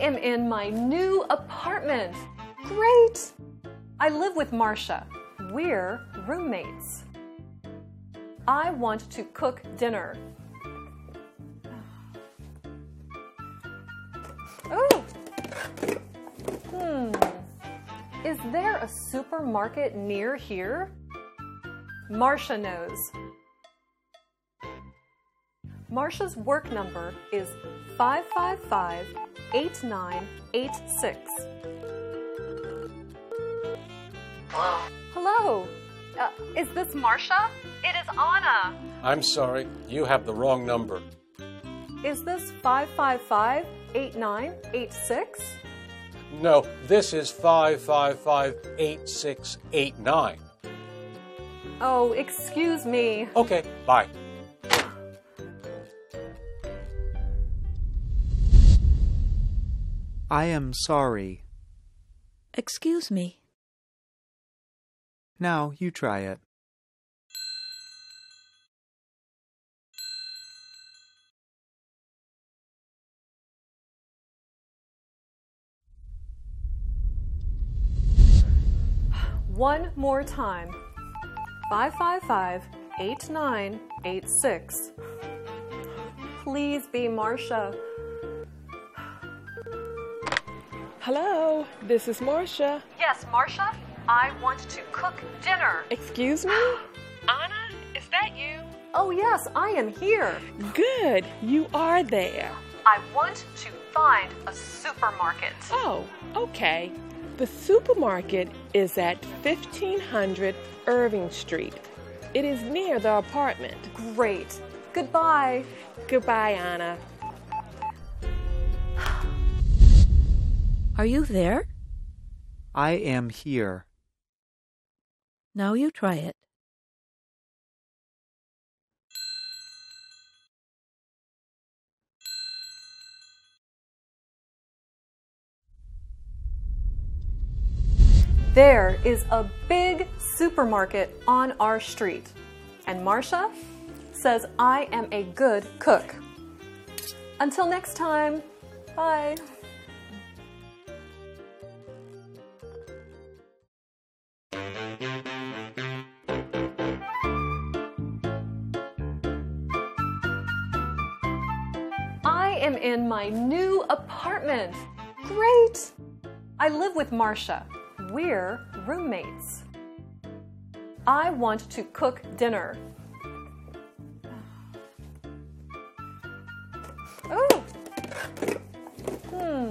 am in my new apartment. Great! I live with Marsha. We're roommates. I want to cook dinner. Oh! Hmm. Is there a supermarket near here? Marsha knows. Marsha's work number is 555 8986. Hello. Uh, is this Marsha? It is Anna. I'm sorry, you have the wrong number. Is this 555 8986? No, this is 555 8689. Oh, excuse me. Okay, bye. I am sorry. Excuse me. Now you try it. One more time. 555 8986. Please be Marsha. Hello, this is Marsha. Yes, Marsha. I want to cook dinner. Excuse me? Anna, is that you? Oh, yes, I am here. Good, you are there. I want to find a supermarket. Oh, okay. The supermarket is at 1500 Irving Street. It is near the apartment. Great. Goodbye. Goodbye, Anna. Are you there? I am here. Now you try it. There is a big supermarket on our street. And Marsha says I am a good cook. Until next time, bye. I am in my new apartment. Great! I live with Marsha. We're roommates. I want to cook dinner. Oh! Hmm.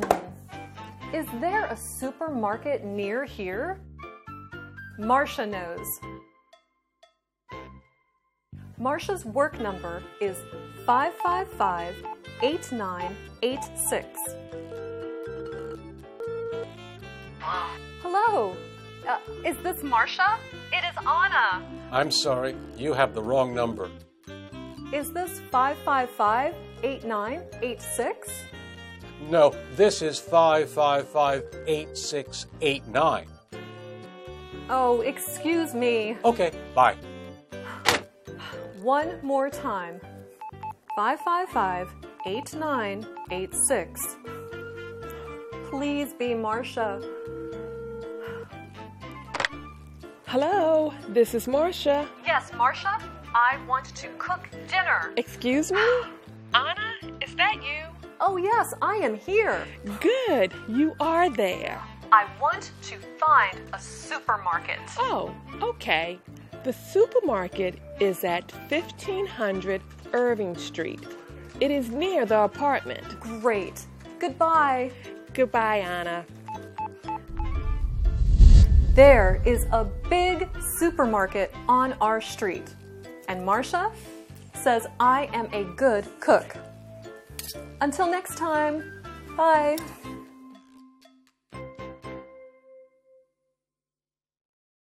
Is there a supermarket near here? Marsha knows. Marsha's work number is 555 8986. Hello. Uh, is this Marsha? It is Anna. I'm sorry, you have the wrong number. Is this 555 8986? No, this is 555 8689. Oh, excuse me. Okay, bye. One more time 555 8986. Please be Marsha. Hello, this is Marsha. Yes, Marsha. I want to cook dinner. Excuse me? Anna, is that you? Oh, yes, I am here. Good, you are there. I want to find a supermarket. Oh, okay. The supermarket is at 1500 Irving Street. It is near the apartment. Great. Goodbye. Goodbye, Anna. There is a big supermarket on our street. And Marsha says I am a good cook. Until next time, bye.